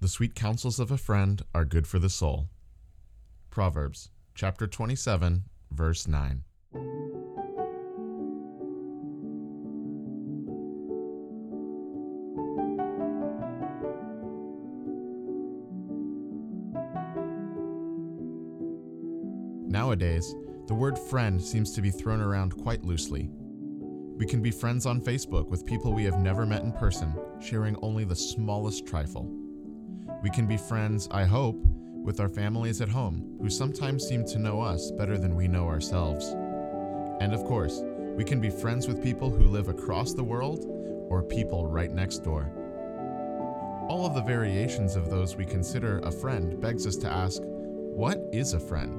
The sweet counsels of a friend are good for the soul. Proverbs chapter 27, verse 9. Nowadays, the word friend seems to be thrown around quite loosely. We can be friends on Facebook with people we have never met in person, sharing only the smallest trifle. We can be friends, I hope, with our families at home, who sometimes seem to know us better than we know ourselves. And of course, we can be friends with people who live across the world or people right next door. All of the variations of those we consider a friend begs us to ask, what is a friend?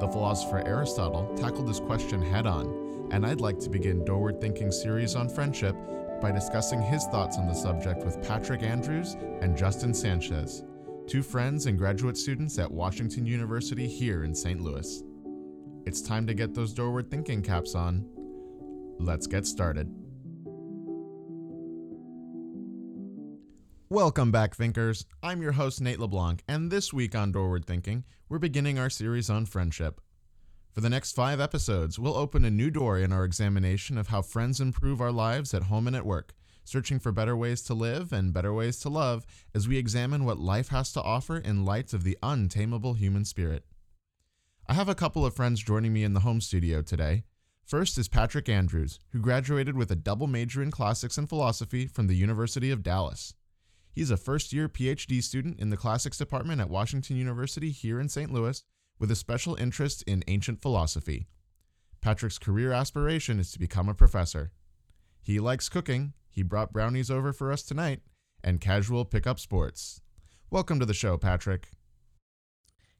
The philosopher Aristotle tackled this question head on, and I'd like to begin Doorward Thinking series on friendship by discussing his thoughts on the subject with Patrick Andrews and Justin Sanchez, two friends and graduate students at Washington University here in St. Louis. It's time to get those Doorward Thinking caps on. Let's get started. Welcome back, thinkers. I'm your host, Nate LeBlanc, and this week on Doorward Thinking, we're beginning our series on friendship. For the next five episodes, we'll open a new door in our examination of how friends improve our lives at home and at work, searching for better ways to live and better ways to love as we examine what life has to offer in light of the untamable human spirit. I have a couple of friends joining me in the home studio today. First is Patrick Andrews, who graduated with a double major in classics and philosophy from the University of Dallas. He's a first year PhD student in the classics department at Washington University here in St. Louis with a special interest in ancient philosophy. Patrick's career aspiration is to become a professor. He likes cooking, he brought brownies over for us tonight, and casual pickup sports. Welcome to the show, Patrick.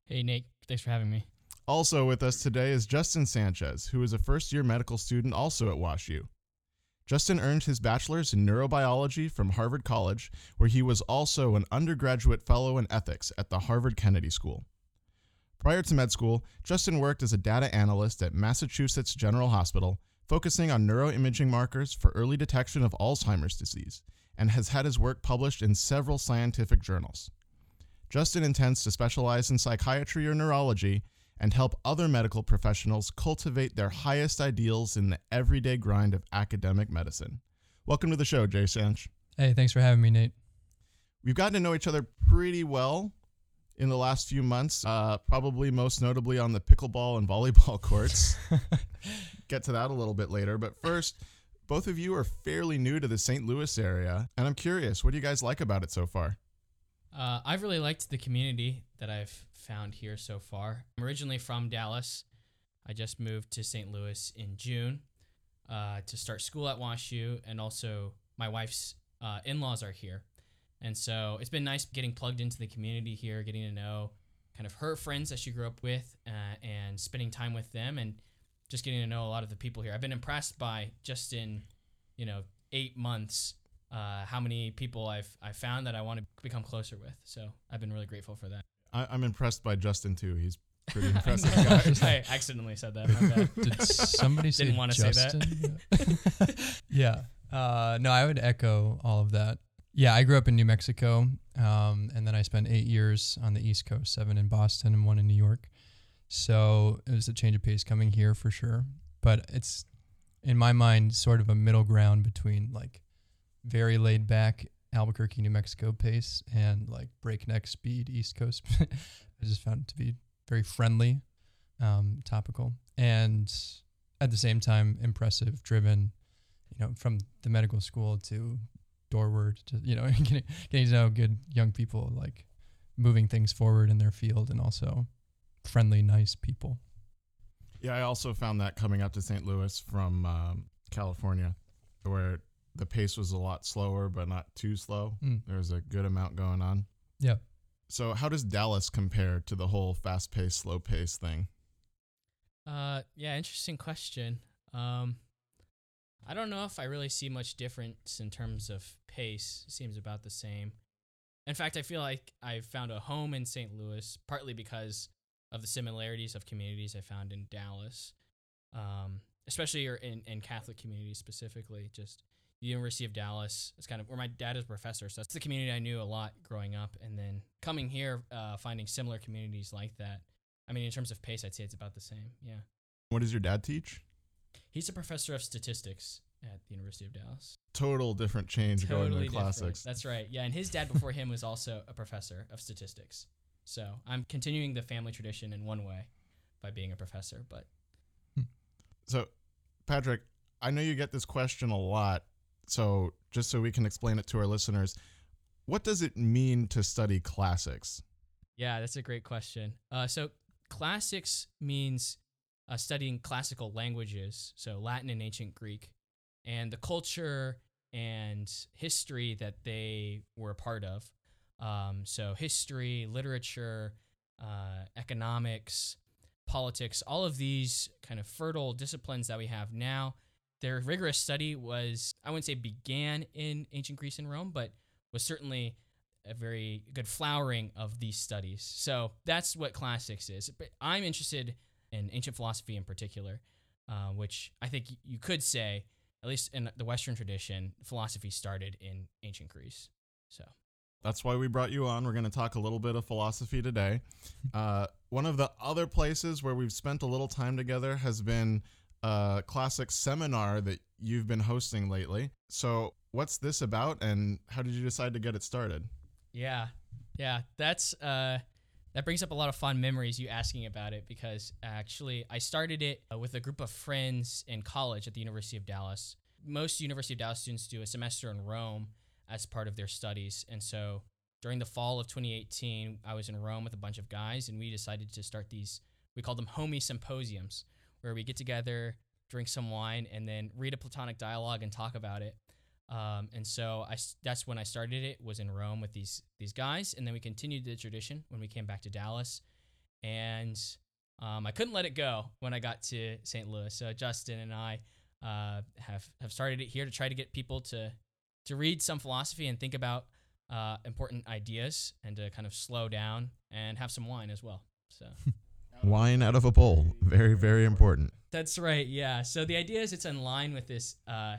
Hey, Nate. Thanks for having me. Also with us today is Justin Sanchez, who is a first year medical student also at WashU. Justin earned his bachelor's in neurobiology from Harvard College, where he was also an undergraduate fellow in ethics at the Harvard Kennedy School. Prior to med school, Justin worked as a data analyst at Massachusetts General Hospital, focusing on neuroimaging markers for early detection of Alzheimer's disease, and has had his work published in several scientific journals. Justin intends to specialize in psychiatry or neurology and help other medical professionals cultivate their highest ideals in the everyday grind of academic medicine. Welcome to the show, Jay Sanch. Hey, thanks for having me, Nate. We've gotten to know each other pretty well in the last few months, uh, probably most notably on the pickleball and volleyball courts. Get to that a little bit later. But first, both of you are fairly new to the St. Louis area, and I'm curious, what do you guys like about it so far? Uh, I've really liked the community that I've found here so far. I'm originally from Dallas. I just moved to St. Louis in June uh, to start school at WashU, and also my wife's uh, in laws are here. And so it's been nice getting plugged into the community here, getting to know kind of her friends that she grew up with, uh, and spending time with them, and just getting to know a lot of the people here. I've been impressed by just in, you know, eight months uh, how many people I've I found that I want to become closer with. So I've been really grateful for that. I, I'm impressed by Justin too. He's pretty impressive guy. I accidentally said that. Did somebody say Didn't wanna say that. Yeah. Uh, no, I would echo all of that. Yeah, I grew up in New Mexico, um, and then I spent eight years on the East Coast, seven in Boston and one in New York. So it was a change of pace coming here for sure. But it's, in my mind, sort of a middle ground between like very laid back Albuquerque, New Mexico pace and like breakneck speed East Coast. I just found it to be very friendly, um, topical, and at the same time impressive, driven. You know, from the medical school to doorward to you know getting, getting to know good young people, like moving things forward in their field, and also friendly, nice people. Yeah, I also found that coming up to St. Louis from um, California, where the pace was a lot slower, but not too slow. Mm. There was a good amount going on. Yeah. So, how does Dallas compare to the whole fast pace, slow pace thing? Uh, yeah, interesting question. Um, I don't know if I really see much difference in terms of pace. It seems about the same. In fact, I feel like I found a home in St. Louis, partly because of the similarities of communities I found in Dallas, um, especially in, in Catholic communities specifically. Just the University of Dallas. It's kind of where my dad is a professor, so that's the community I knew a lot growing up. And then coming here, uh, finding similar communities like that. I mean, in terms of pace, I'd say it's about the same. Yeah. What does your dad teach? He's a professor of statistics at the University of Dallas. Total different change going to different. classics. That's right. Yeah, and his dad before him was also a professor of statistics. So I'm continuing the family tradition in one way by being a professor. But So, Patrick, I know you get this question a lot. So, just so we can explain it to our listeners, what does it mean to study classics? yeah, that's a great question. Uh, so classics means uh, studying classical languages, so Latin and ancient Greek, and the culture and history that they were a part of. Um, so history, literature, uh, economics, politics, all of these kind of fertile disciplines that we have now. Their rigorous study was, I wouldn't say began in ancient Greece and Rome, but was certainly a very good flowering of these studies. So that's what classics is. But I'm interested in ancient philosophy in particular, uh, which I think you could say, at least in the Western tradition, philosophy started in ancient Greece. So That's why we brought you on. We're going to talk a little bit of philosophy today. Uh, one of the other places where we've spent a little time together has been a classic seminar that you've been hosting lately. So, what's this about, and how did you decide to get it started? Yeah, yeah, that's uh, that brings up a lot of fun memories. You asking about it because actually I started it uh, with a group of friends in college at the University of Dallas. Most University of Dallas students do a semester in Rome as part of their studies, and so during the fall of 2018, I was in Rome with a bunch of guys, and we decided to start these. We call them homie symposiums, where we get together, drink some wine, and then read a Platonic dialogue and talk about it. Um, and so I that's when I started it was in Rome with these these guys, and then we continued the tradition when we came back to Dallas, and um, I couldn't let it go when I got to St. Louis. So Justin and I uh, have have started it here to try to get people to to read some philosophy and think about uh, important ideas, and to kind of slow down and have some wine as well. So. Wine out of a bowl. Very, very important. That's right. Yeah. So the idea is it's in line with this uh,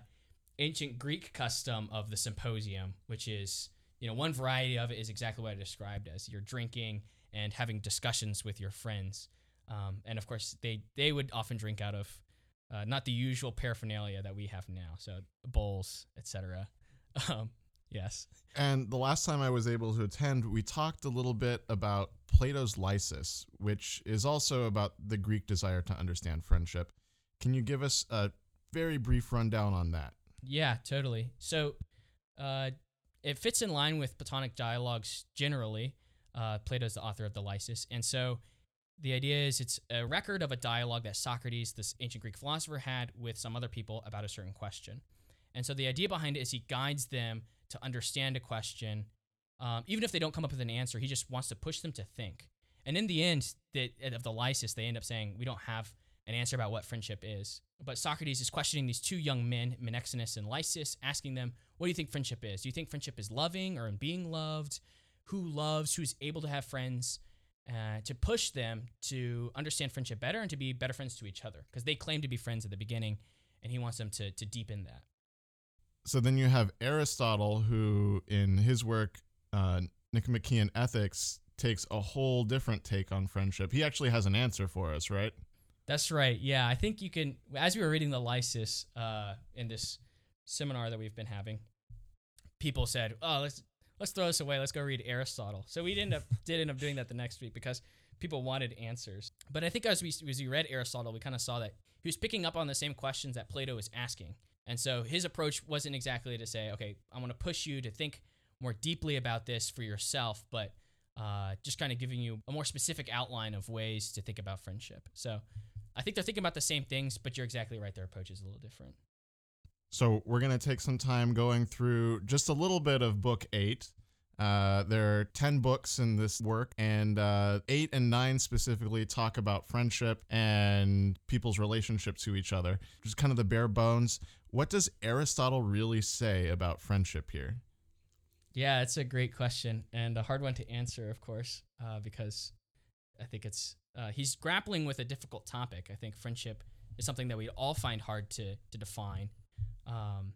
ancient Greek custom of the symposium, which is, you know, one variety of it is exactly what I described as you're drinking and having discussions with your friends. Um, and of course, they they would often drink out of uh, not the usual paraphernalia that we have now, so bowls, etc. Um, yes. And the last time I was able to attend, we talked a little bit about Plato's Lysis, which is also about the Greek desire to understand friendship. Can you give us a very brief rundown on that? Yeah, totally. So uh, it fits in line with Platonic dialogues generally. Uh, Plato's the author of the Lysis. And so the idea is it's a record of a dialogue that Socrates, this ancient Greek philosopher, had with some other people about a certain question. And so the idea behind it is he guides them to understand a question. Um, even if they don't come up with an answer, he just wants to push them to think. And in the end the, of the Lysis, they end up saying, We don't have an answer about what friendship is. But Socrates is questioning these two young men, Menexenus and Lysis, asking them, What do you think friendship is? Do you think friendship is loving or in being loved? Who loves? Who's able to have friends? Uh, to push them to understand friendship better and to be better friends to each other because they claim to be friends at the beginning and he wants them to, to deepen that. So then you have Aristotle, who in his work, uh, Nicomachean Ethics, takes a whole different take on friendship. He actually has an answer for us, right? That's right. Yeah, I think you can. As we were reading the Lysis uh, in this seminar that we've been having, people said, "Oh, let's let's throw this away. Let's go read Aristotle." So we ended up did end up doing that the next week because people wanted answers. But I think as we as we read Aristotle, we kind of saw that he was picking up on the same questions that Plato was asking, and so his approach wasn't exactly to say, "Okay, I want to push you to think more deeply about this for yourself," but uh, just kind of giving you a more specific outline of ways to think about friendship. So I think they're thinking about the same things, but you're exactly right. Their approach is a little different. So we're going to take some time going through just a little bit of book eight. Uh, there are 10 books in this work, and uh, eight and nine specifically talk about friendship and people's relationship to each other, just kind of the bare bones. What does Aristotle really say about friendship here? Yeah, it's a great question and a hard one to answer, of course, uh, because I think it's uh, he's grappling with a difficult topic. I think friendship is something that we all find hard to to define, um,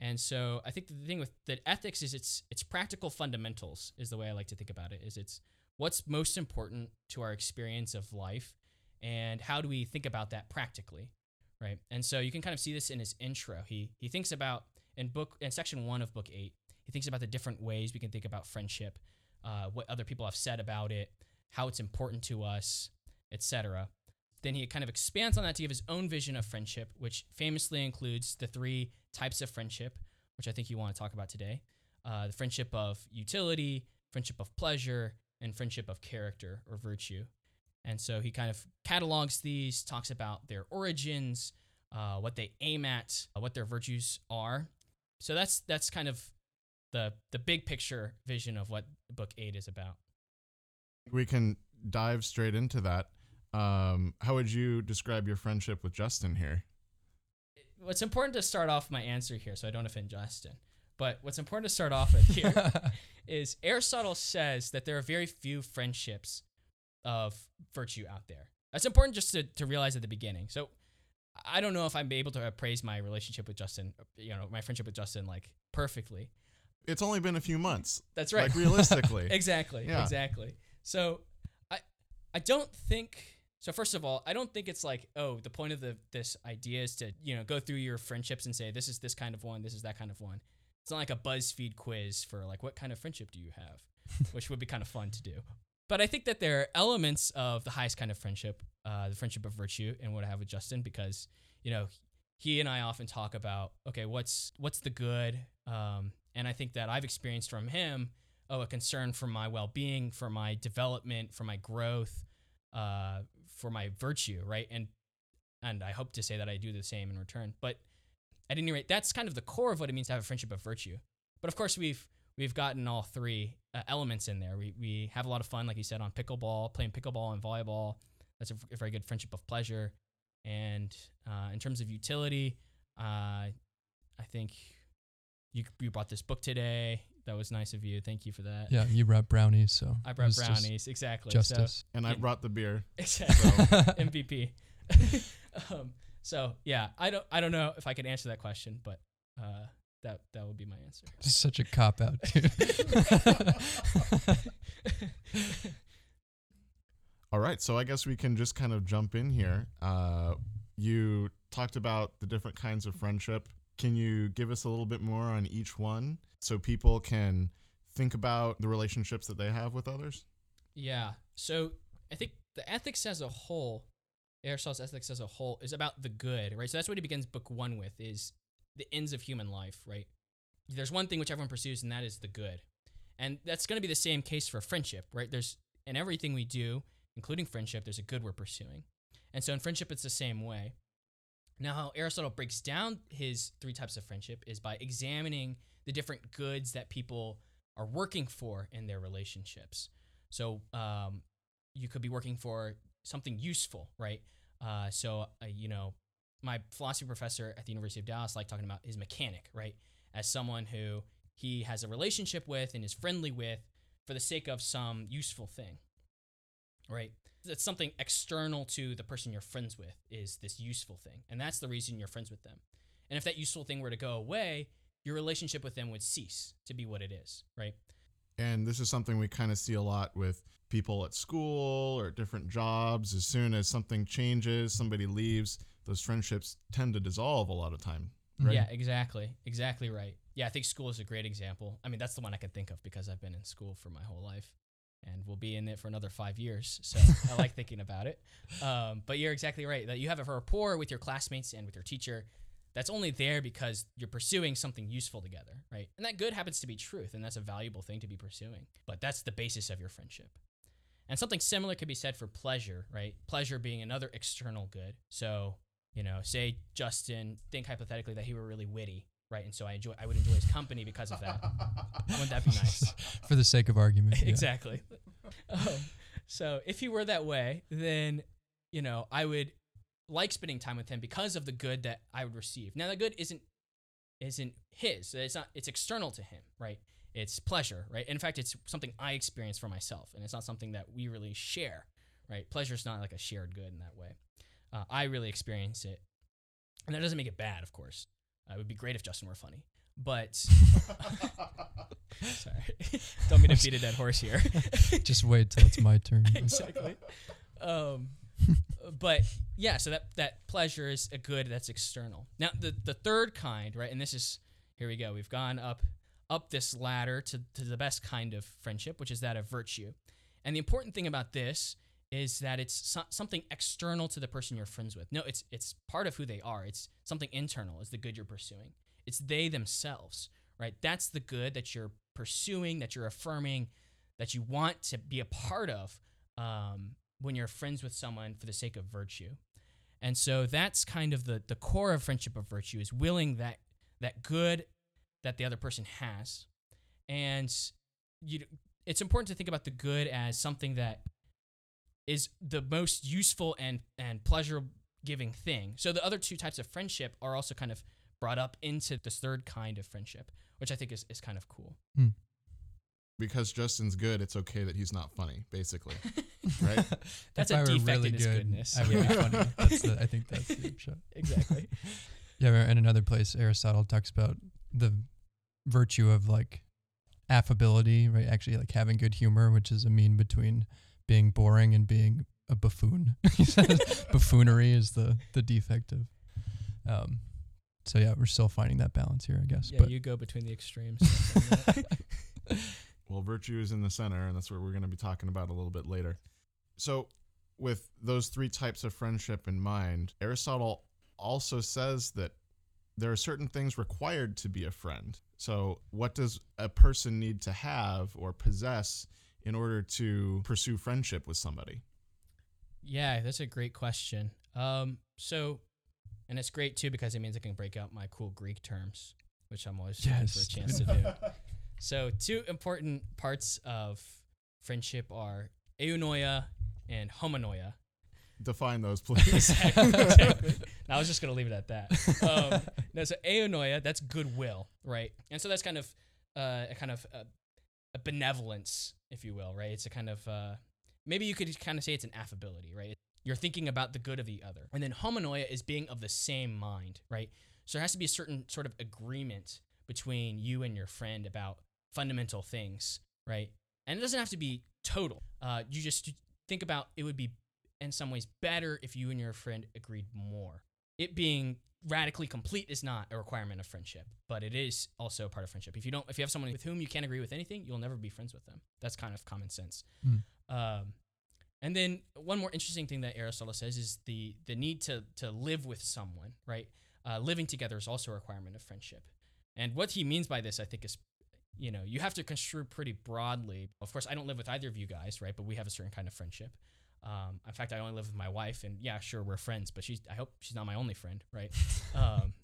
And so I think the thing with that ethics is it's it's practical fundamentals is the way I like to think about it. Is it's what's most important to our experience of life, and how do we think about that practically, right? And so you can kind of see this in his intro. He he thinks about in book in section one of book eight. He thinks about the different ways we can think about friendship, uh, what other people have said about it, how it's important to us, etc. Then he kind of expands on that to give his own vision of friendship, which famously includes the three types of friendship, which I think you want to talk about today uh, the friendship of utility, friendship of pleasure, and friendship of character or virtue. And so he kind of catalogs these, talks about their origins, uh, what they aim at, uh, what their virtues are. So that's that's kind of the the big picture vision of what book eight is about. We can dive straight into that. Um, how would you describe your friendship with Justin here? What's important to start off my answer here, so I don't offend Justin. But what's important to start off with here is Aristotle says that there are very few friendships of virtue out there. That's important just to, to realize at the beginning. So I don't know if I'm able to appraise my relationship with Justin, you know, my friendship with Justin like perfectly. It's only been a few months. That's right. Like realistically. exactly. Yeah. Exactly. So I I don't think so first of all, I don't think it's like, oh, the point of the this idea is to, you know, go through your friendships and say this is this kind of one, this is that kind of one. It's not like a BuzzFeed quiz for like what kind of friendship do you have, which would be kind of fun to do. But I think that there are elements of the highest kind of friendship, uh, the friendship of virtue, and what I have with Justin, because you know he and I often talk about okay, what's what's the good, um, and I think that I've experienced from him, oh, a concern for my well-being, for my development, for my growth, uh, for my virtue, right? And and I hope to say that I do the same in return. But at any rate, that's kind of the core of what it means to have a friendship of virtue. But of course, we've we've gotten all three uh, elements in there. We we have a lot of fun, like you said, on pickleball, playing pickleball and volleyball. That's a, a very good friendship of pleasure. And uh, in terms of utility, uh, I think you you brought this book today. That was nice of you. Thank you for that. yeah, you brought brownies, so I brought brownies. exactly. So- Justice. And I Yeah. brought the beer. Exactly. MVP. um, so yeah, I don't I don't know if I can answer that question, but uh, that that would be my answer. This is such a cop out, dude. All right, so I guess we can just kind of jump in here. Uh, you talked about the different kinds of friendship. Can you give us a little bit more on each one so people can think about the relationships that they have with others? Yeah. So I think the ethics as a whole, Aristotle's ethics as a whole, is about the good, right? So that's what he begins book one with: is the ends of human life, right? There's one thing which everyone pursues, and that is the good, and that's going to be the same case for friendship, right? There's in everything we do, including friendship, there's a good we're pursuing, and so in friendship, it's the same way. Now, how Aristotle breaks down his three types of friendship is by examining the different goods that people are working for in their relationships. So um, you could be working for something useful, right? Uh, so uh, you know, my philosophy professor at the University of Dallas liked talking about his mechanic, right? As someone who he has a relationship with and is friendly with for the sake of some useful thing, right? It's something external to the person you're friends with is this useful thing, and that's the reason you're friends with them. And if that useful thing were to go away, your relationship with them would cease to be what it is, right? And this is something we kind of see a lot with people at school or at different jobs. As soon as something changes, somebody leaves, those friendships tend to dissolve a lot of time. Right? Yeah, exactly. Exactly right. Yeah, I think school is a great example. I mean, that's the one I can think of because I've been in school for my whole life and we'll be in it for another five years. So I like thinking about it. Um, but you're exactly right that you have a rapport with your classmates and with your teacher that's only there because you're pursuing something useful together, right? And that good happens to be truth, and that's a valuable thing to be pursuing. But that's the basis of your friendship. And something similar could be said for pleasure, right? Pleasure being another external good. So, you know, say Justin, think hypothetically that he were really witty, right? And so I enjoy, I would enjoy his company because of that. Wouldn't that be nice? For the sake of argument. yeah. exactly. Um, so if he were that way, then you know I would like spending time with him because of the good that I would receive. Now the good isn't isn't his. It's not. It's external to him, right? It's pleasure, right? In fact, it's something I experience for myself, and it's not something that we really share, right? Pleasure is not like a shared good in that way. Uh, I really experience it, and that doesn't make it bad, of course. Uh, it would be great if Justin were funny, but sorry, don't mean to beat a dead horse here. Just wait till it's my turn. exactly. Um, but yeah, so that that pleasure is a good that's external. Now the the third kind, right? And this is here we go. We've gone up up this ladder to to the best kind of friendship, which is that of virtue. And the important thing about this is that it's so- something external to the person you're friends with. No, it's it's part of who they are. It's something internal. Is the good you're pursuing. It's they themselves, right? That's the good that you're pursuing, that you're affirming, that you want to be a part of. Um, when you're friends with someone for the sake of virtue. And so that's kind of the the core of friendship of virtue is willing that that good that the other person has. And you it's important to think about the good as something that is the most useful and and pleasure giving thing. So the other two types of friendship are also kind of brought up into this third kind of friendship, which I think is, is kind of cool. Hmm. because Justin's good, it's okay that he's not funny, basically. right? That's if a I were defect really in his good, goodness. I would be funny. That's the, I think that's the upshot. exactly. Yeah, in another place, Aristotle talks about the virtue of like affability, right? Actually, like having good humor, which is a mean between being boring and being a buffoon. he says buffoonery is the the defect of. Um, so yeah, we're still finding that balance here, I guess. Yeah, but you go between the extremes. Well, virtue is in the center, and that's what we're going to be talking about a little bit later. So, with those three types of friendship in mind, Aristotle also says that there are certain things required to be a friend. So, what does a person need to have or possess in order to pursue friendship with somebody? Yeah, that's a great question. Um, so, and it's great too because it means I can break out my cool Greek terms, which I'm always looking for a chance to do. So, two important parts of friendship are eunoia and homonoia. Define those, please. exactly. exactly. I was just gonna leave it at that. Um, no, so eunoia, that's goodwill, right? And so that's kind of uh, a kind of uh, a benevolence, if you will, right? It's a kind of uh, maybe you could kind of say it's an affability, right? You're thinking about the good of the other, and then homonoia is being of the same mind, right? So there has to be a certain sort of agreement between you and your friend about fundamental things, right? And it doesn't have to be total. Uh, you just think about it would be in some ways better if you and your friend agreed more. It being radically complete is not a requirement of friendship, but it is also a part of friendship. If you don't, if you have someone with whom you can't agree with anything, you'll never be friends with them. That's kind of common sense. Mm. Um, and then one more interesting thing that Aristotle says is the the need to to live with someone, right? Uh, living together is also a requirement of friendship. And what he means by this, I think, is you know you have to construe pretty broadly. Of course, I don't live with either of you guys, right? But we have a certain kind of friendship. Um, in fact, I only live with my wife, and yeah, sure, we're friends, but she's I hope she's not my only friend, right? um,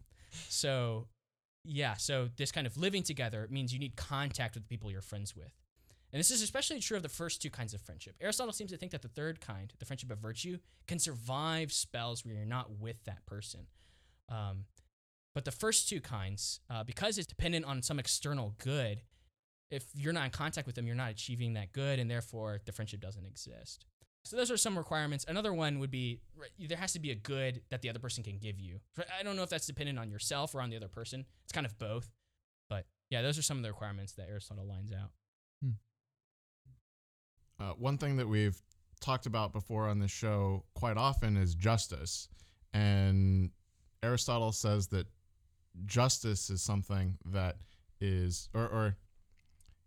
so yeah, so this kind of living together means you need contact with the people you're friends with. And this is especially true of the first two kinds of friendship. Aristotle seems to think that the third kind, the friendship of virtue, can survive spells where you're not with that person. Um, but the first two kinds, uh, because it's dependent on some external good, if you're not in contact with them, you're not achieving that good, and therefore the friendship doesn't exist. So those are some requirements. Another one would be there has to be a good that the other person can give you. I don't know if that's dependent on yourself or on the other person. It's kind of both. But yeah, those are some of the requirements that Aristotle lines out. Uh, one thing that we've talked about before on this show quite often is justice. And Aristotle says that justice is something that is, or, or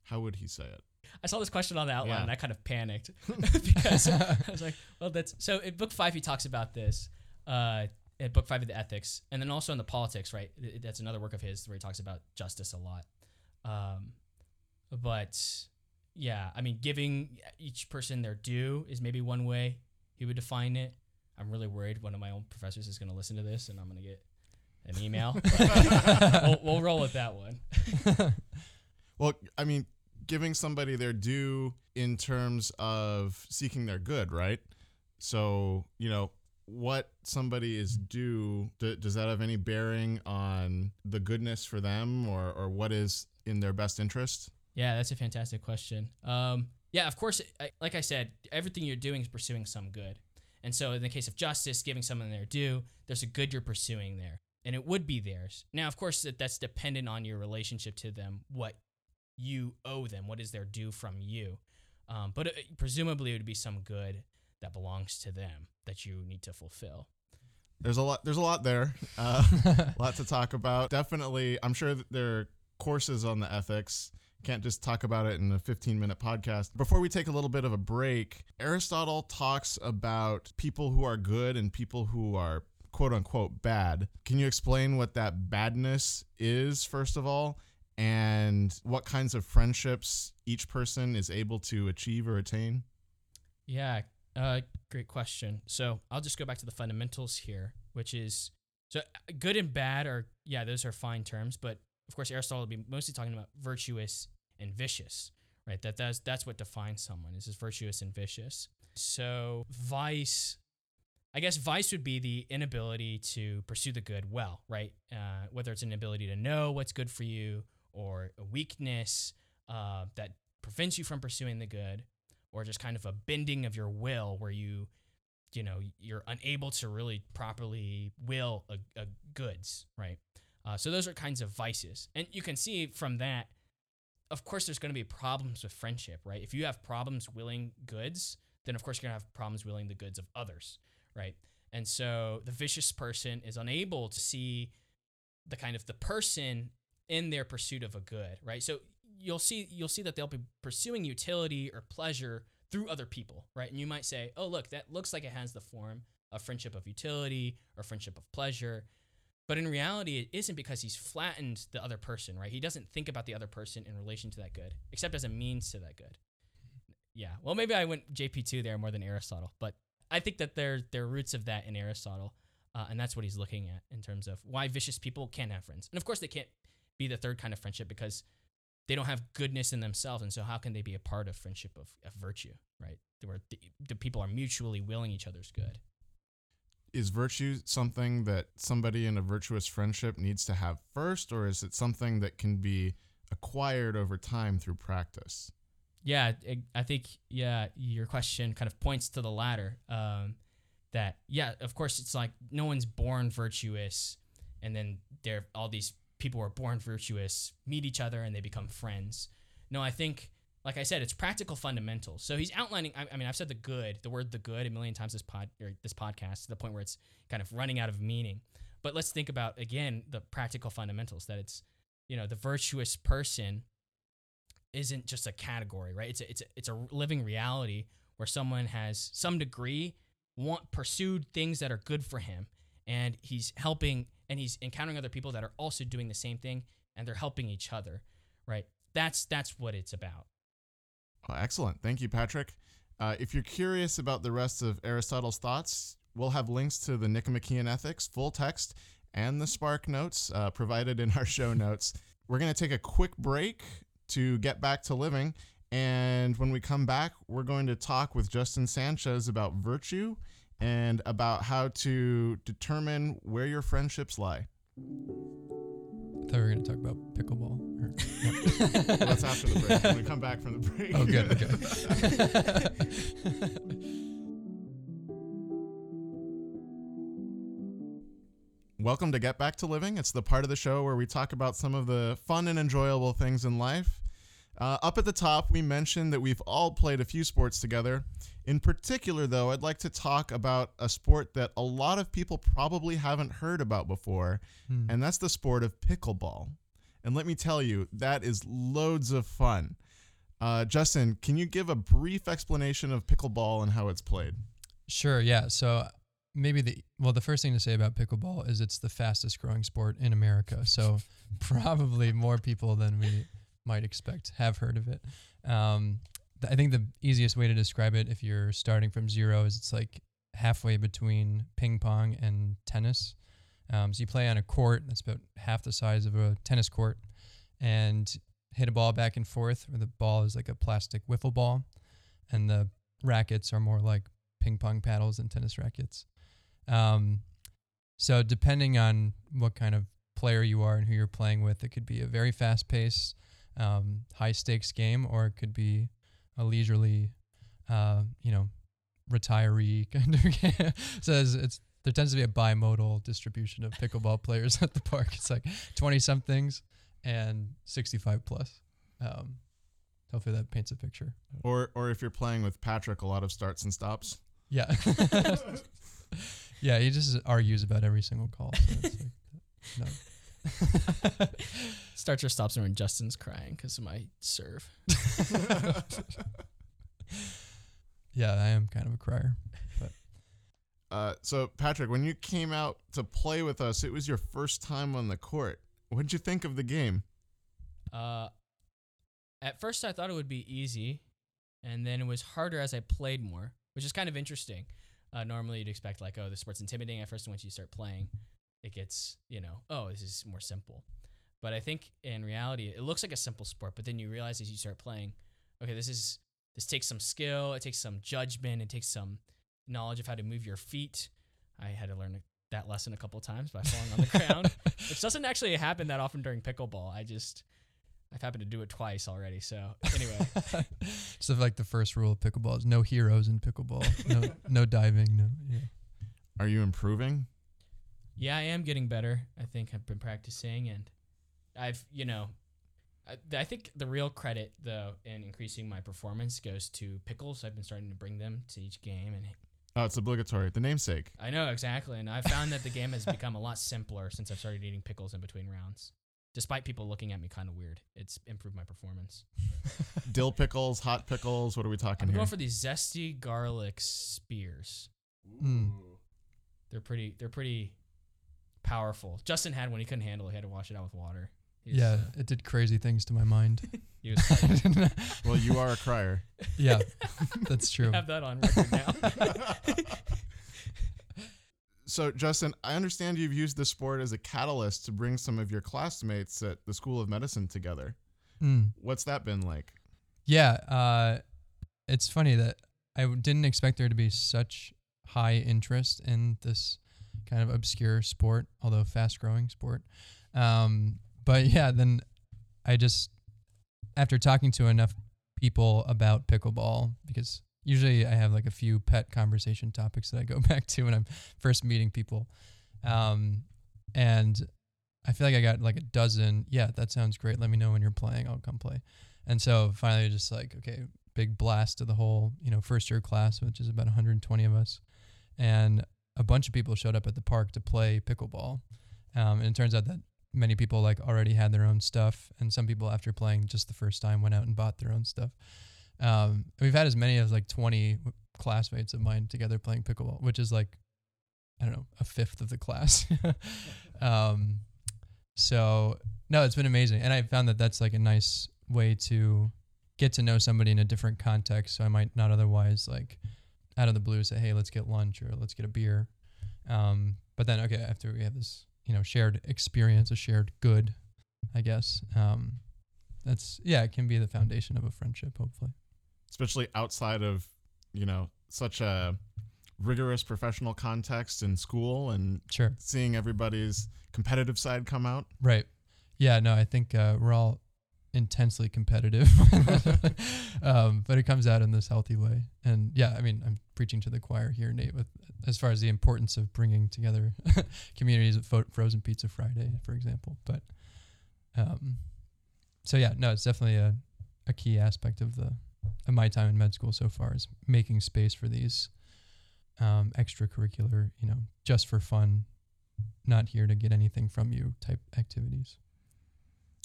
how would he say it? I saw this question on the outline Yeah. and I kind of panicked because I was like, well, that's so in book five, he talks about this. Uh, in book five of the ethics, and then also in the politics, right? That's another work of his where he talks about justice a lot. Um, but yeah, I mean, giving each person their due is maybe one way he would define it. I'm really worried one of my own professors is going to listen to this and I'm going to get an email. We'll, we'll roll with that one. Well, I mean, giving somebody their due in terms of seeking their good, right? So, you know, what somebody is due, d- does that have any bearing on the goodness for them or, or what is in their best interest? Yeah, that's a fantastic question. Um, yeah, of course, I, like I said, everything you're doing is pursuing some good. And so, in the case of justice, giving someone their due, there's a good you're pursuing there. and it would be theirs. Now, of course, that that's dependent on your relationship to them, what you owe them, what is their due from you. Um, but it, presumably, it would be some good that belongs to them that you need to fulfill. There's a lot. There's a lot there. Uh, a lot to talk about. Definitely, I'm sure that there are courses on the ethics. Can't just talk about it in a 15 minute podcast. Before we take a little bit of a break, Aristotle talks about people who are good and people who are quote unquote bad. Can you explain what that badness is, first of all, and what kinds of friendships each person is able to achieve or attain? Yeah, uh, great question. So I'll just go back to the fundamentals here, which is so uh, good and bad are yeah, those are fine terms, but of course Aristotle would be mostly talking about virtuous and vicious, right? That that's that's what defines someone is is virtuous and vicious. So vice, I guess vice would be the inability to pursue the good well, right? Uh, whether it's an ability to know what's good for you or a weakness uh, that prevents you from pursuing the good or just kind of a bending of your will where you you know you're unable to really properly will a, a goods right? Uh, so those are kinds of vices. And you can see from that of course there's going to be problems with friendship right? If you have problems willing goods then of course you're going to have problems willing the goods of others right? And so the vicious person is unable to see the kind of the person in their pursuit of a good right so you'll see you'll see that they'll be pursuing utility or pleasure through other people, right? And you might say, "Oh, look, that looks like it has the form of friendship of utility or friendship of pleasure." But in reality, it isn't because he's flattened the other person, right? He doesn't think about the other person in relation to that good, except as a means to that good. Yeah. Well, maybe I went JP2 there more than Aristotle, but I think that there there are roots of that in Aristotle, uh, and that's what he's looking at in terms of why vicious people can't have friends. And of course, they can't be the third kind of friendship because they don't have goodness in themselves. And so how can they be a part of friendship of, of virtue right? Where the, the people are mutually willing each other's good. Is virtue something that somebody in a virtuous friendship needs to have first or is it something that can be acquired over time through practice? Yeah i think yeah your question kind of points to the latter um, that yeah of course it's like no one's born virtuous and then there all these people are born virtuous meet each other and they become friends. No, I think, like I said, it's practical fundamentals. So he's outlining. I, I mean, I've said the good, the word the good, a million times this pod or this podcast to the point where it's kind of running out of meaning. But let's think about again the practical fundamentals. That it's, you know, the virtuous person isn't just a category, right? It's a, it's a, it's a living reality where someone has some degree want pursued things that are good for him and he's helping and he's encountering other people that are also doing the same thing and they're helping each other right? That's that's what it's about. Oh, excellent. Thank you patrick. Uh, if you're curious about the rest of aristotle's thoughts we'll have links to the nicomachean ethics full text and the spark notes uh, provided in our show notes. We're going to take a quick break to get back to living and when we come back we're going to talk with justin sanchez about virtue and about how to determine where your friendships lie. I thought we were going to talk about pickleball. Or, well, that's after the break. When we come back from the break. Oh, good. Okay. Welcome to Get Back to Living. It's the part of the show where we talk about some of the fun and enjoyable things in life. Uh, up at the top, we mentioned that we've all played a few sports together. In particular, though, I'd like to talk about a sport that a lot of people probably haven't heard about before, hmm. and that's the sport of pickleball. And let me tell you, that is loads of fun. Uh, Justin, can you give a brief explanation of pickleball and how it's played? Sure, yeah. So maybe the well the first thing to say about pickleball is it's the fastest growing sport in America. So probably more people than we might expect have heard of it. Um, I think the easiest way to describe it, if you're starting from zero, is it's like halfway between ping pong and tennis. Um, so you play on a court that's about half the size of a tennis court, and hit a ball back and forth. Where the ball is like a plastic wiffle ball, and the rackets are more like ping pong paddles and tennis rackets. Um, so depending on what kind of player you are and who you're playing with, it could be a very fast pace, um, high stakes game, or it could be a leisurely, uh, you know, retiree kind of game. so it's, it's there tends to be a bimodal distribution of pickleball players at the park. It's like 20 somethings and 65 plus. Um, hopefully that paints a picture. Or or if you're playing with Patrick, a lot of starts and stops. Yeah. yeah, he just argues about every single call. So it's like, no. Starts or stops when Justin's crying because of my serve. yeah, I am kind of a crier. Uh, so Patrick, when you came out to play with us, it was your first time on the court. What did you think of the game? Uh, at first I thought it would be easy, and then it was harder as I played more, which is kind of interesting. Uh, normally you'd expect like, oh, the sport's intimidating at first, once you start playing, it gets, you know, oh, this is more simple. But I think in reality, it looks like a simple sport, but then you realize as you start playing, okay, this is this takes some skill, it takes some judgment, it takes some knowledge of how to move your feet. I had to learn that lesson a couple times by falling on the ground, which doesn't actually happen that often during pickleball. I just I've happened to do it twice already. So anyway, so like the first rule of pickleball is no heroes in pickleball. No, no diving. No. Yeah. Are you improving? Yeah, I am getting better. I think I've been practicing, and I've you know, I, I think the real credit though in increasing my performance goes to pickles. I've been starting to bring them to each game, and Oh, it's obligatory. The namesake. I know exactly, and I found that the game has become a lot simpler since I've started eating pickles in between rounds. Despite people looking at me kind of weird, it's improved my performance. Dill pickles, hot pickles. What are we talking I'm here? going for these zesty garlic spears. Mm. They're pretty. They're pretty powerful. Justin had one. He couldn't handle it. He had to wash it out with water. He was, Yeah, uh, it did crazy things to my mind. he was fighting. well, you are a crier. yeah, that's true. have that on record now. So, Justin, I understand you've used the sport as a catalyst to bring some of your classmates at the School of Medicine together. Mm. What's that been like? Yeah, uh, it's funny that I didn't expect there to be such high interest in this kind of obscure sport, although fast growing sport. Um, but yeah, then I just, after talking to enough people about pickleball, because usually I have like a few pet conversation topics that I go back to when I'm first meeting people. Um, and I feel like I got like a dozen. Yeah, that sounds great. Let me know when you're playing. I'll come play. And so finally, just like, okay, big blast to the whole, you know, first year class, which is about 120 of us. And a bunch of people showed up at the park to play pickleball. Um, and it turns out that many people like already had their own stuff. And some people, after playing just the first time, went out and bought their own stuff. Um, we've had as many as like 20 classmates of mine together playing pickleball, which is like, I don't know, a fifth of the class. um, so no, it's been amazing, and I found that that's like a nice way to get to know somebody in a different context. So I might not otherwise like out of the blue say, "Hey, let's get lunch" or "Let's get a beer." Um, but then, okay, after we have this, you know, shared experience, a shared good, I guess. Um, that's yeah, it can be the foundation of a friendship, hopefully. Especially outside of, you know, such a rigorous professional context in school and Sure. seeing everybody's competitive side come out. Right. Yeah. No, I think uh, we're all intensely competitive, um, but it comes out in this healthy way. And yeah, I mean, I'm preaching to the choir here, Nate, with as far as the importance of bringing together communities at Fo- Frozen Pizza Friday, for example. But um, so yeah, no, it's definitely a, a key aspect of the of my time in med school so far is making space for these um, extracurricular, you know, just for fun, not here to get anything from you type activities.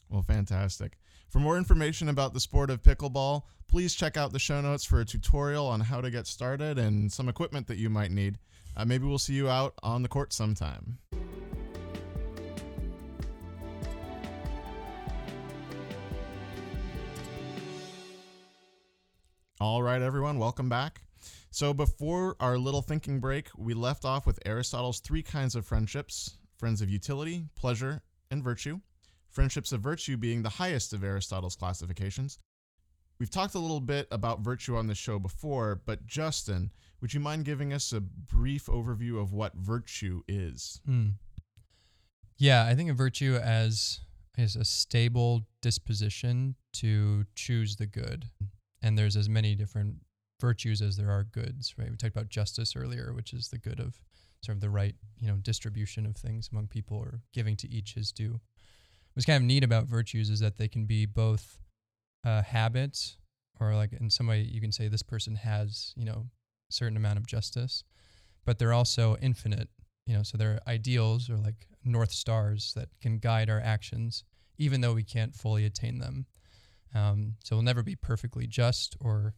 Well, fantastic. For more information about the sport of pickleball, please check out the show notes for a tutorial on how to get started and some equipment that you might need. Uh, maybe we'll see you out on the court sometime. All right, everyone, welcome back. So, before our little thinking break, we left off with Aristotle's three kinds of friendships friends of utility, pleasure, and virtue friendships of virtue being the highest of Aristotle's classifications. We've talked a little bit about virtue on the show before, but Justin, would you mind giving us a brief overview of what virtue is? Hmm. Yeah, I think of virtue as is a stable disposition to choose the good, and there's as many different virtues as there are goods, right? We talked about justice earlier, which is the good of sort of the right, you know, distribution of things among people or giving to each his due. What's kind of neat about virtues is that they can be both uh, habits or like in some way you can say this person has, you know, a certain amount of justice, but they're also infinite, you know, so they're ideals or like north stars that can guide our actions, even though we can't fully attain them. Um, so we'll never be perfectly just or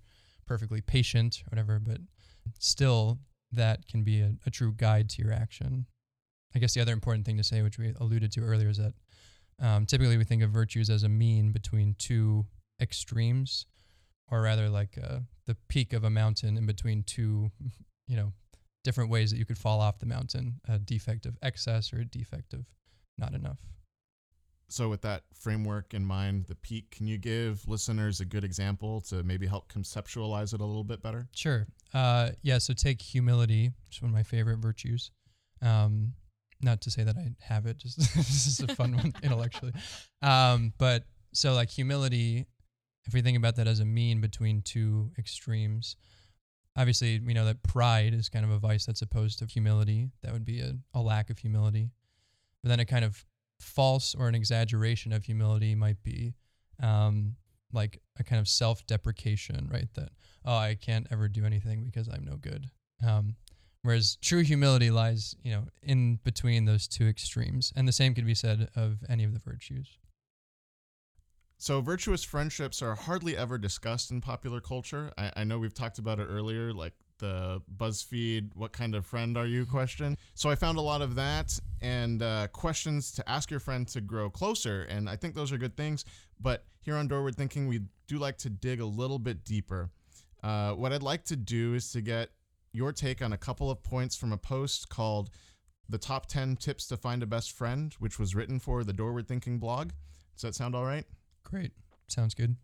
perfectly patient or whatever, but still that can be a, a true guide to your action. I guess the other important thing to say, which we alluded to earlier, is that um, typically we think of virtues as a mean between two extremes, or rather like uh, the peak of a mountain in between two, you know, different ways that you could fall off the mountain a defect of excess or a defect of not enough. So, with that framework in mind, the peak, can you give listeners a good example to maybe help conceptualize it a little bit better? Sure. Uh, yeah. So, take humility, which is one of my favorite virtues. Um, not to say that I have it, just this is a fun one intellectually. Um, but so, like, humility, if we think about that as a mean between two extremes, obviously, we know that pride is kind of a vice that's opposed to humility. That would be a, a lack of humility. But then a kind of false or an exaggeration of humility might be um, like a kind of self-deprecation, right? That oh, I can't ever do anything because I'm no good. Um, whereas true humility lies, you know, in between those two extremes, and the same could be said of any of the virtues. So, virtuous friendships are hardly ever discussed in popular culture. I, I know we've talked about it earlier, like the BuzzFeed "What kind of friend are you?" question. So I found a lot of that and uh, questions to ask your friend to grow closer, and I think those are good things. But here on Doorward Thinking, we do like to dig a little bit deeper. Uh, what I'd like to do is to get your take on a couple of points from a post called "The Top 10 Tips to Find a Best Friend," which was written for the Doorward Thinking blog. Does that sound all right? Great. Sounds good.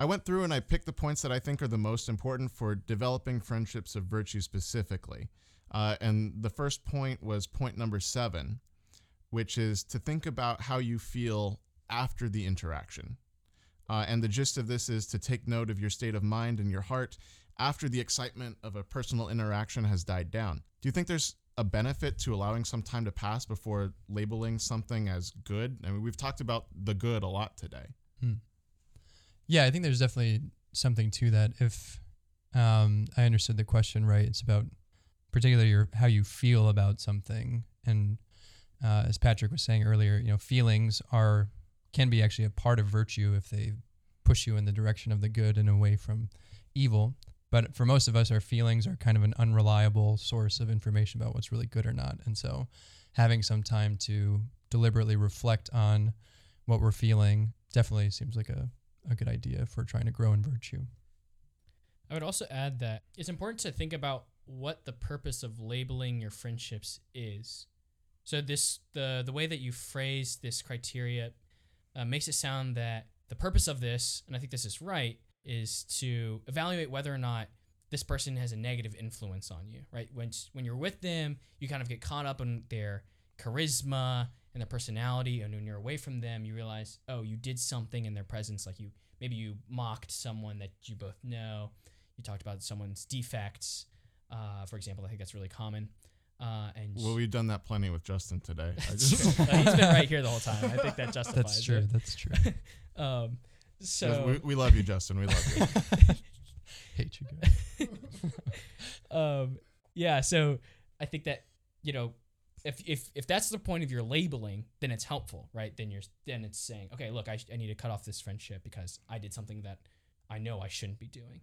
I went through and I picked the points that I think are the most important for developing friendships of virtue specifically. Uh, and the first point was point number seven, which is to think about how you feel after the interaction. Uh, and the gist of this is to take note of your state of mind and your heart after the excitement of a personal interaction has died down. Do you think there's a benefit to allowing some time to pass before labeling something as good? I mean, we've talked about the good a lot today. Hmm. Yeah, I think there's definitely something to that. If um, I understood the question right, it's about particularly your, how you feel about something. And uh, as Patrick was saying earlier, you know, feelings are can be actually a part of virtue if they push you in the direction of the good and away from evil. But for most of us, our feelings are kind of an unreliable source of information about what's really good or not. And so, having some time to deliberately reflect on what we're feeling definitely seems like a a good idea for trying to grow in virtue. I would also add that it's important to think about what the purpose of labeling your friendships is. So this the the way that you phrase this criteria uh, makes it sound that the purpose of this, and I think this is right, is to evaluate whether or not this person has a negative influence on you. Right when when you're with them, you kind of get caught up in their charisma and their personality and when you're away from them you realize oh you did something in their presence like you maybe you mocked someone that you both know you talked about someone's defects uh, for example i think that's really common uh, and well, we've done that plenty with Justin today. Just uh, he's been right here the whole time. I think that justifies. That's true. It. That's true. um, so we, we, love you, Justin. We love you. Hate you guys. um, yeah. So I think that you know if if if that's the point of your labeling, then it's helpful, right? Then you're then it's saying, okay, look, I, I need to cut off this friendship because I did something that I know I shouldn't be doing.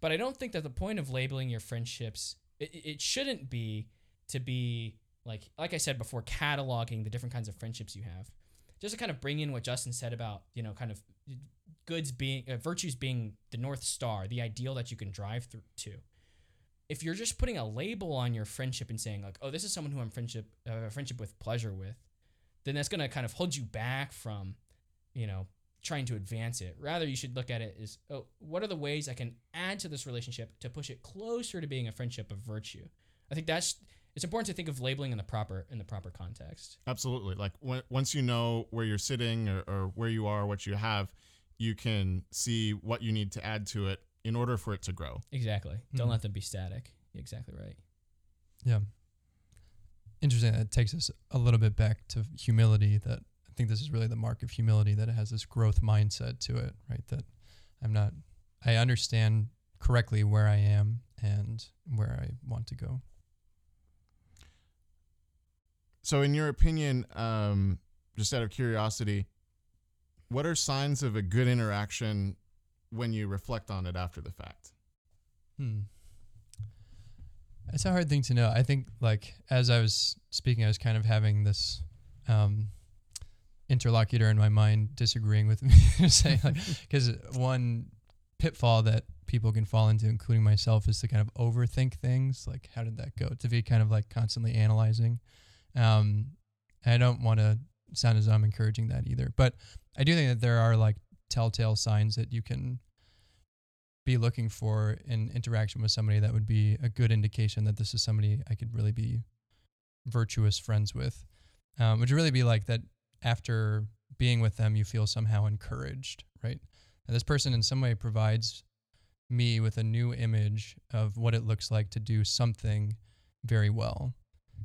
But I don't think that the point of labeling your friendships it, it shouldn't be to be like like I said before, cataloging the different kinds of friendships you have. Just to kind of bring in what Justin said about you know kind of goods being uh, virtues being the north star, the ideal that you can drive through to if you're just putting a label on your friendship and saying like, oh, this is someone who I'm friendship uh, friendship with pleasure with, then that's gonna kind of hold you back from, you know, trying to advance it. Rather, you should look at it as, oh, what are the ways I can add to this relationship to push it closer to being a friendship of virtue? I think that's it's important to think of labeling in the proper in the proper context. Absolutely. Like when, once you know where you're sitting or, or where you are, what you have, you can see what you need to add to it in order for it to grow. Exactly. Don't Mhm. let them be static. Exactly right. Yeah. Interesting. That takes us a little bit back to humility. That I think this is really the mark of humility that it has this growth mindset to it, right? That I'm not, I understand correctly where I am and where I want to go. So, in your opinion, um, just out of curiosity, what are signs of a good interaction when you reflect on it after the fact? Hmm. It's a hard thing to know. I think, like, as I was speaking, I was kind of having this um, interlocutor in my mind disagreeing with me, saying, like, because one pitfall that people can fall into, including myself, is to kind of overthink things. Like, how did that go? To be kind of like constantly analyzing. Um, I don't want to sound as I'm encouraging that either, but I do think that there are like telltale signs that you can be looking for in interaction with somebody that would be a good indication that this is somebody I could really be virtuous friends with. Um, would really be like that after being with them, you feel somehow encouraged, right? And this person in some way provides me with a new image of what it looks like to do something very well.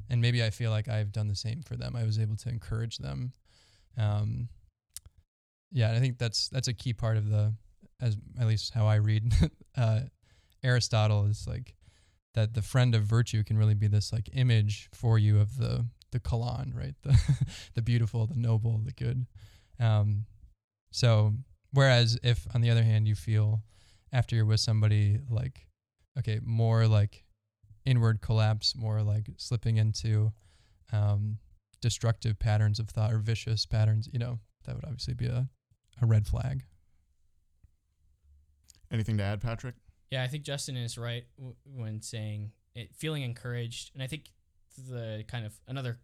And maybe I feel like I've done the same for them. I was able to encourage them. Um, yeah, I think that's that's a key part of the as at least how I read uh, Aristotle is like that the friend of virtue can really be this like image for you of the the kalon, right? The the beautiful, the noble, the good. Um, so whereas if on the other hand you feel after you're with somebody like okay more like inward collapse, more like slipping into um, destructive patterns of thought or vicious patterns, you know, that would obviously be a, a red flag. Anything to add, Patrick? Yeah, I think Justin is right w- when saying it, feeling encouraged, and I think the kind of another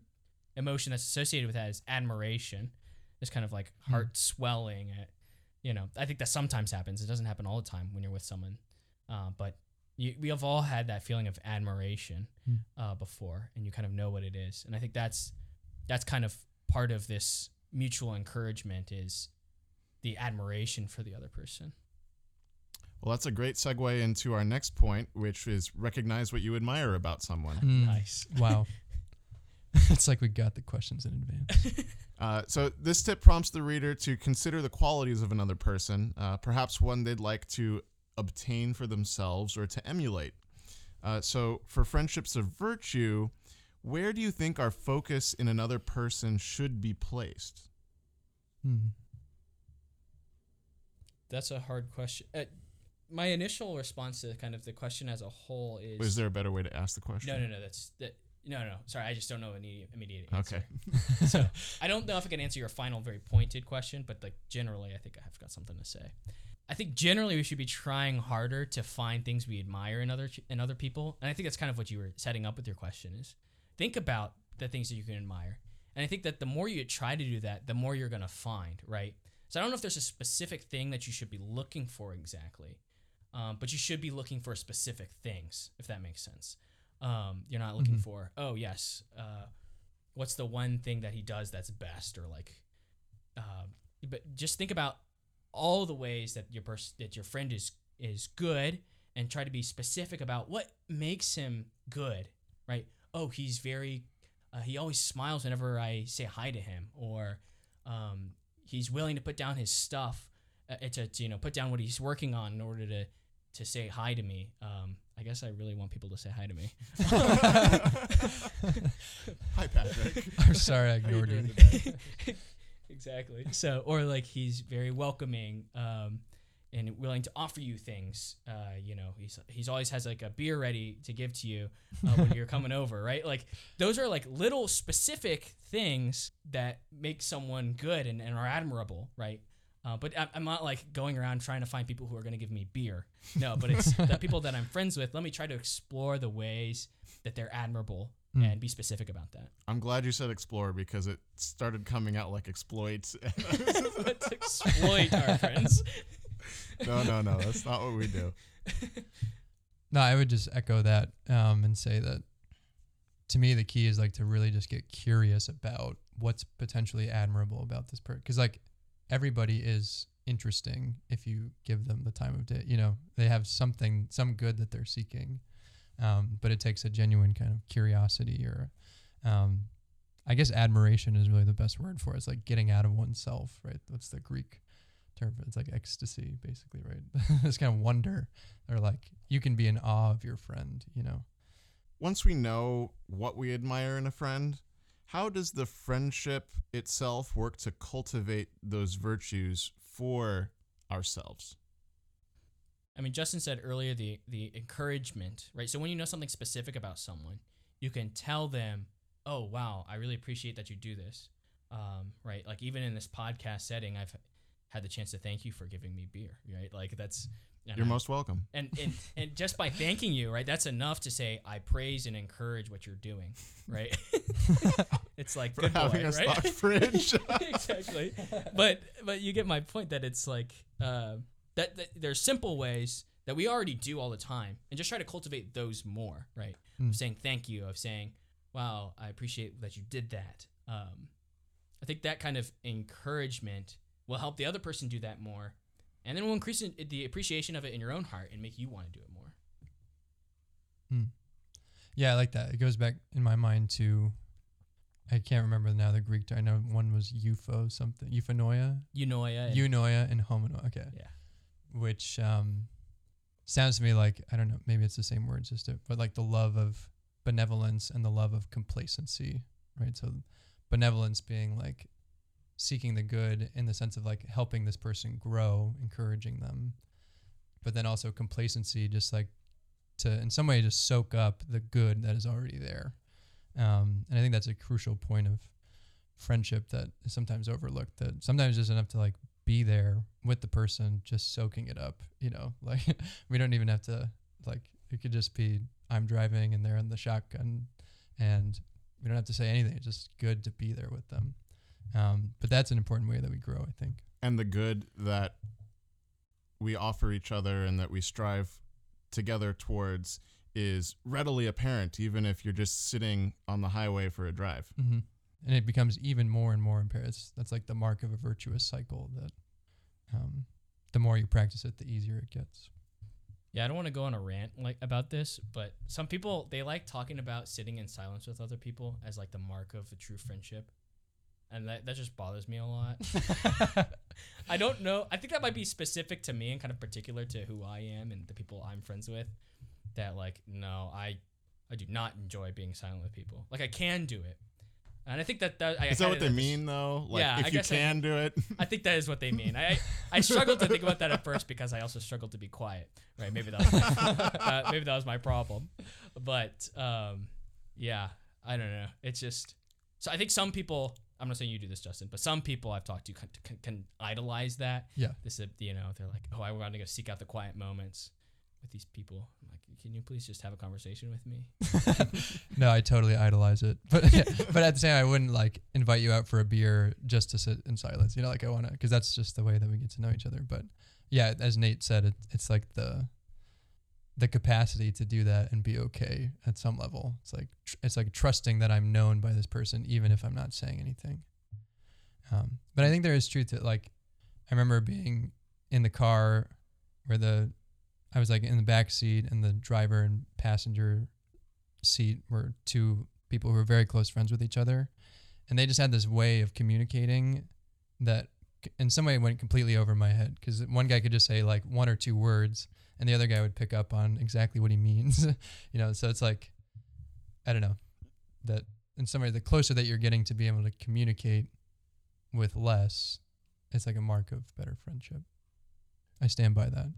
emotion that's associated with that is admiration. It's kind of like Hmm. heart swelling. At, you know, I think that sometimes happens. It doesn't happen all the time when you're with someone, uh, but you, we have all had that feeling of admiration Hmm. uh, before, and you kind of know what it is. And I think that's that's kind of part of this mutual encouragement is the admiration for the other person. Well, that's a great segue into our next point, which is recognize what you admire about someone. Mm, Nice. Wow. it's like we got the questions in advance. Uh, so, this tip prompts the reader to consider the qualities of another person, uh, perhaps one they'd like to obtain for themselves or to emulate. Uh, so, for friendships of virtue, where do you think our focus in another person should be placed? Hmm. That's a hard question. Uh, my initial response to kind of the question as a whole is, Is there a better way to ask the question? no, no, no. That's that. No, no. Sorry, I just don't know any immediate Okay. so I don't know if I can answer your final, very pointed question, but like generally, I think I have got something to say. I think generally we should be trying harder to find things we admire in other in other people, and I think that's kind of what you were setting up with your question is think about the things that you can admire, and I think that the more you try to do that, the more you're gonna find, right? So I don't know if there's a specific thing that you should be looking for exactly, um, but you should be looking for specific things, if that makes sense. Um, you're not looking Mhm. for, oh yes, uh, what's the one thing that he does that's best, or like, um, but just think about all the ways that your pers- that your friend is is good, and try to be specific about what makes him good, right? Oh, he's very, uh, he always smiles whenever I say hi to him, or um, he's willing to put down his stuff, uh, to, to you know put down what he's working on in order to to say hi to me. Um, I guess I really want people to say hi to me. Hi, Patrick. I'm sorry I How you ignored you. exactly. So, or like he's very welcoming um, and willing to offer you things. Uh, you know, he's he's always has like a beer ready to give to you uh, when you're coming over, right? Like those are like little specific things that make someone good and, and are admirable, right? Uh, but I'm not like going around trying to find people who are going to give me beer. No, but it's the people that I'm friends with. Let me try to explore the ways that they're admirable Hmm. and be specific about that. I'm glad you said explore because it started coming out like exploit. Let's exploit our friends. no, no, no. That's not what we do. No, I would just echo that um, and say that to me the key is like to really just get curious about what's potentially admirable about this person because like everybody is interesting if you give them the time of day. You know, they have something, some good that they're seeking, um, but it takes a genuine kind of curiosity or, um, I guess admiration is really the best word for it. It's like getting out of oneself, right? That's the Greek term? It's like ecstasy, basically, right? this kind of wonder, or like you can be in awe of your friend, you know. Once we know what we admire in a friend, how does the friendship itself work to cultivate those virtues for ourselves? I mean, Justin said earlier the the encouragement, right? So when you know something specific about someone, you can tell them, "Oh, wow, I really appreciate that you do this." Um, right? Like even in this podcast setting, I've had the chance to thank you for giving me beer, right? Like that's You're I- most welcome. and, and and just by thanking you, right? That's enough to say I praise and encourage what you're doing, right? it's like For good boy, a right? stock fridge. exactly. But but you get my point that it's like uh, that, that there's simple ways that we already do all the time, and just try to cultivate those more, right? Mm. Of saying thank you, of saying, "Wow, I appreciate that you did that." Um, I think that kind of encouragement will help the other person do that more, and then will increase the appreciation of it in your own heart and make you want to do it more. Yeah, I like that. It goes back in my mind to, I can't remember now the Greek. term. I know one was eupho something, euphanoia, Eunoia. and- eunoia, and homonoia. Okay. Yeah. Which um, sounds to me like I don't know. Maybe it's the same word, just but like the love of benevolence and the love of complacency, right? So, benevolence being like seeking the good in the sense of like helping this person grow, encouraging them, but then also complacency, just like to in some way just soak up the good that is already there. Um, and I think that's a crucial point of friendship that is sometimes overlooked. That sometimes just enough to like be there with the person, just soaking it up. You know, like we don't even have to like it could just be I'm driving and they're in the shotgun, and we don't have to say anything. It's just good to be there with them. Um, but that's an important way that we grow, I think. and the good that we offer each other and that we strive together towards is readily apparent, even if you're just sitting on the highway for a drive. Mm-hmm. And it becomes even more and more. It's, that's like the mark of a virtuous cycle. That um, the more you practice it, the easier it gets. Yeah, I don't want to go on a rant like about this, but some people they like talking about sitting in silence with other people as like the mark of a true friendship. And that, that just bothers me a lot. I don't know. I think that might be specific to me and kind of particular to who I am and the people I'm friends with. That like, no, I I do not enjoy being silent with people. Like I can do it. And I think that that I Is that what they mean, though? Like, Yeah, I if you guess I- can do it, I think that is what they mean. I I struggled to think about that at first because I also struggled to be quiet. Right? Maybe that was uh, maybe that was my problem. But um, yeah, I don't know. It's just so I think some people. I'm not saying you do this, Justin, but some people I've talked to can, can, can idolize that. Yeah. This, is you know, they're like, oh, I want to go seek out the quiet moments with these people. I'm like, can you please just have a conversation with me? no, I totally idolize it, but but at the same, I wouldn't like invite you out for a beer just to sit in silence. You know, like I want to, because that's just the way that we get to know each other. But yeah, as Nate said, it, it's like the the capacity to do that and be okay at some level. It's like tr- it's like trusting that I'm known by this person, even if I'm not saying anything. Um, but I think there is truth to like. I remember being in the car where the I was like in the back seat and the driver and passenger seat were two people who were very close friends with each other. And they just had this way of communicating that in some way went completely over my head. Because one guy could just say like one or two words and the other guy would pick up on exactly what he means. You know so it's like i don't know that in some way the closer that you're getting to be able to communicate with less it's like a mark of better friendship. I stand by that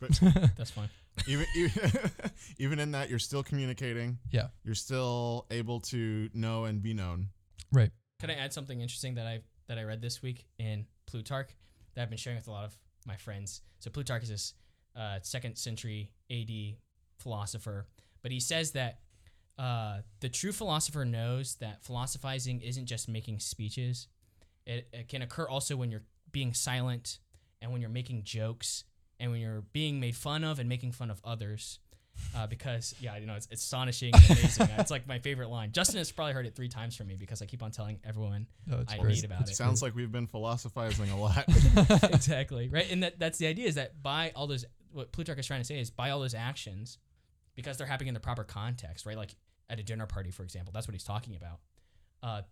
But that's fine. even, even even in that, you're still communicating. Yeah. You're still able to know and be known. right Can I add something interesting that I that I read this week in Plutarch that I've been sharing with a lot of my friends? So Plutarch is this uh, second century AD philosopher, but he says that uh, the true philosopher knows that philosophizing isn't just making speeches. It, it can occur also when you're being silent and when you're making jokes and when you're being made fun of and making fun of others. uh, because yeah, you know, it's, it's astonishing, amazing. it's like my favorite line. Justin has probably heard it three times from me because I keep on telling everyone No, I great. read about It's it. Sounds like we've been philosophizing a lot. exactly right, and that that's the idea is that by all those what Plutarch is trying to say is by all those actions, because they're happening in the proper context, right? Like at a dinner party, for example, that's what he's talking about. Uh,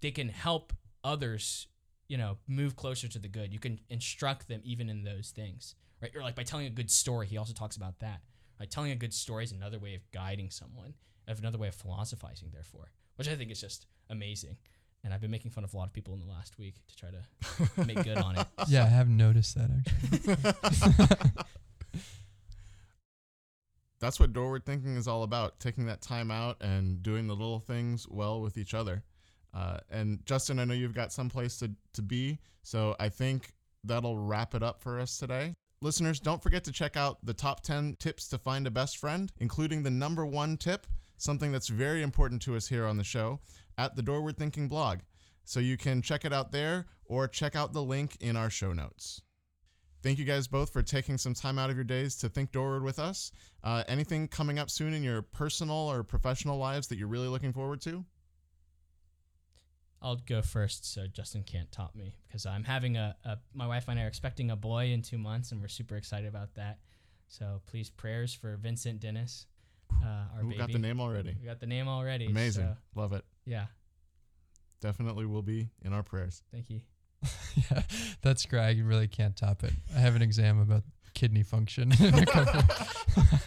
they can help others, you know, move closer to the good. You can instruct them even in those things, right? Or like by telling a good story, he also talks about that. Right? Telling a good story is another way of guiding someone, of another way of philosophizing, therefore, which I think is just amazing. And I've been making fun of a lot of people in the last week to try to make good on it. yeah, I have noticed that actually. That's what doorward thinking is all about taking that time out and doing the little things well with each other. Uh, and Justin, I know you've got someplace to, to be, so I think that'll wrap it up for us today. Listeners, don't forget to check out the top 10 tips to find a best friend, including the number one tip, something that's very important to us here on the show, at the Doorward Thinking blog. So you can check it out there or check out the link in our show notes. Thank you guys both for taking some time out of your days to think doorward with us. Uh, anything coming up soon in your personal or professional lives that you're really looking forward to? I'll go first so Justin can't top me because I'm having a, a my wife and I are expecting a boy in two months and we're super excited about that. So please prayers for Vincent Dennis, uh, our We baby. got the name already. We got the name already. Amazing. so, Love it. yeah. Definitely will be in our prayers. Thank you. yeah, that's great. You really can't top it. I have an exam about kidney function in a couple,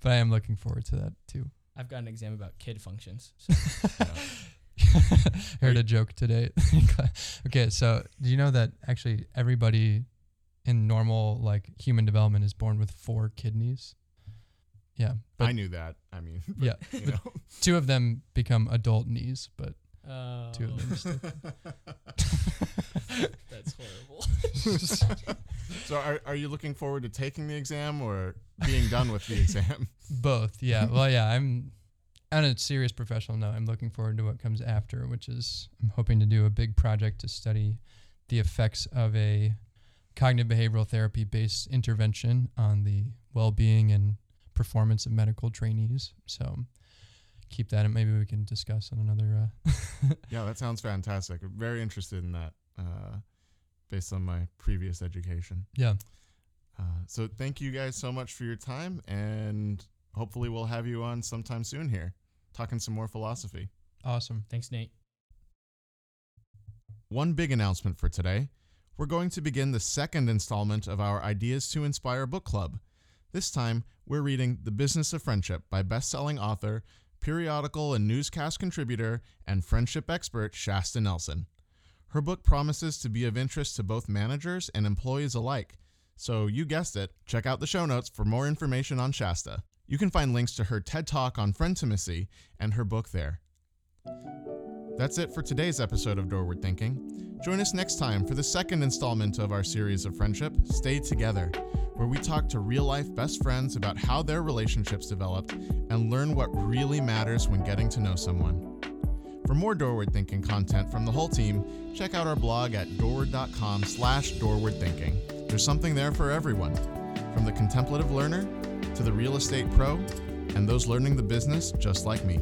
but I am looking forward to that too. I've got an exam about kid functions. So, Heard a joke today. okay, so do you know that actually everybody in normal like human development is born with four kidneys? Yeah, but I knew that. I mean, but, yeah, you know. two of them become adult knees, but oh. two of them. Still. that's horrible. so are, are you looking forward to taking the exam or being done with the exam? Both, yeah. Well, yeah, I'm on a serious professional note. I'm looking forward to what comes after, which is I'm hoping to do a big project to study the effects of a cognitive behavioral therapy based intervention on the well-being and performance of medical trainees. So keep that, and maybe we can discuss on another. Uh, yeah, that sounds fantastic. I'm very interested in that uh, based on my previous education. yeah, Uh, so thank you guys so much for your time, and hopefully we'll have you on sometime soon here, talking some more philosophy. awesome. Thanks, Nate. One big announcement for today. We're going to begin the second installment of our Ideas to Inspire book club. This time, we're reading The Business of Friendship by best-selling author, periodical and newscast contributor, and friendship expert Shasta Nelson. Her book promises to be of interest to both managers and employees alike. So, you guessed it, check out the show notes for more information on Shasta. You can find links to her TED Talk on Frientimacy and her book there. That's it for today's episode of Doorward Thinking. Join us next time for the second installment of our series of friendship, Stay Together, where we talk to real life best friends about how their relationships developed and learn what really matters when getting to know someone. For more Doorward Thinking content from the whole team, check out our blog at doorward.com slash doorwardthinking. There's something there for everyone, from the contemplative learner to the real estate pro and those learning the business just like me.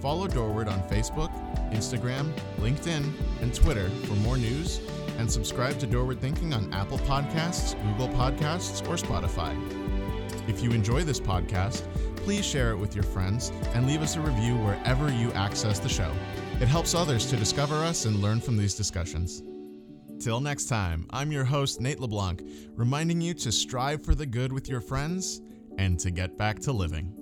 Follow Doorward on Facebook, Instagram, LinkedIn, and Twitter for more news, and subscribe to Doorward Thinking on Apple Podcasts, Google Podcasts, or Spotify. If you enjoy this podcast, please share it with your friends and leave us a review wherever you access the show. It helps others to discover us and learn from these discussions. Till next time, I'm your host, Nate LeBlanc, reminding you to strive for the good with your friends and to get back to living.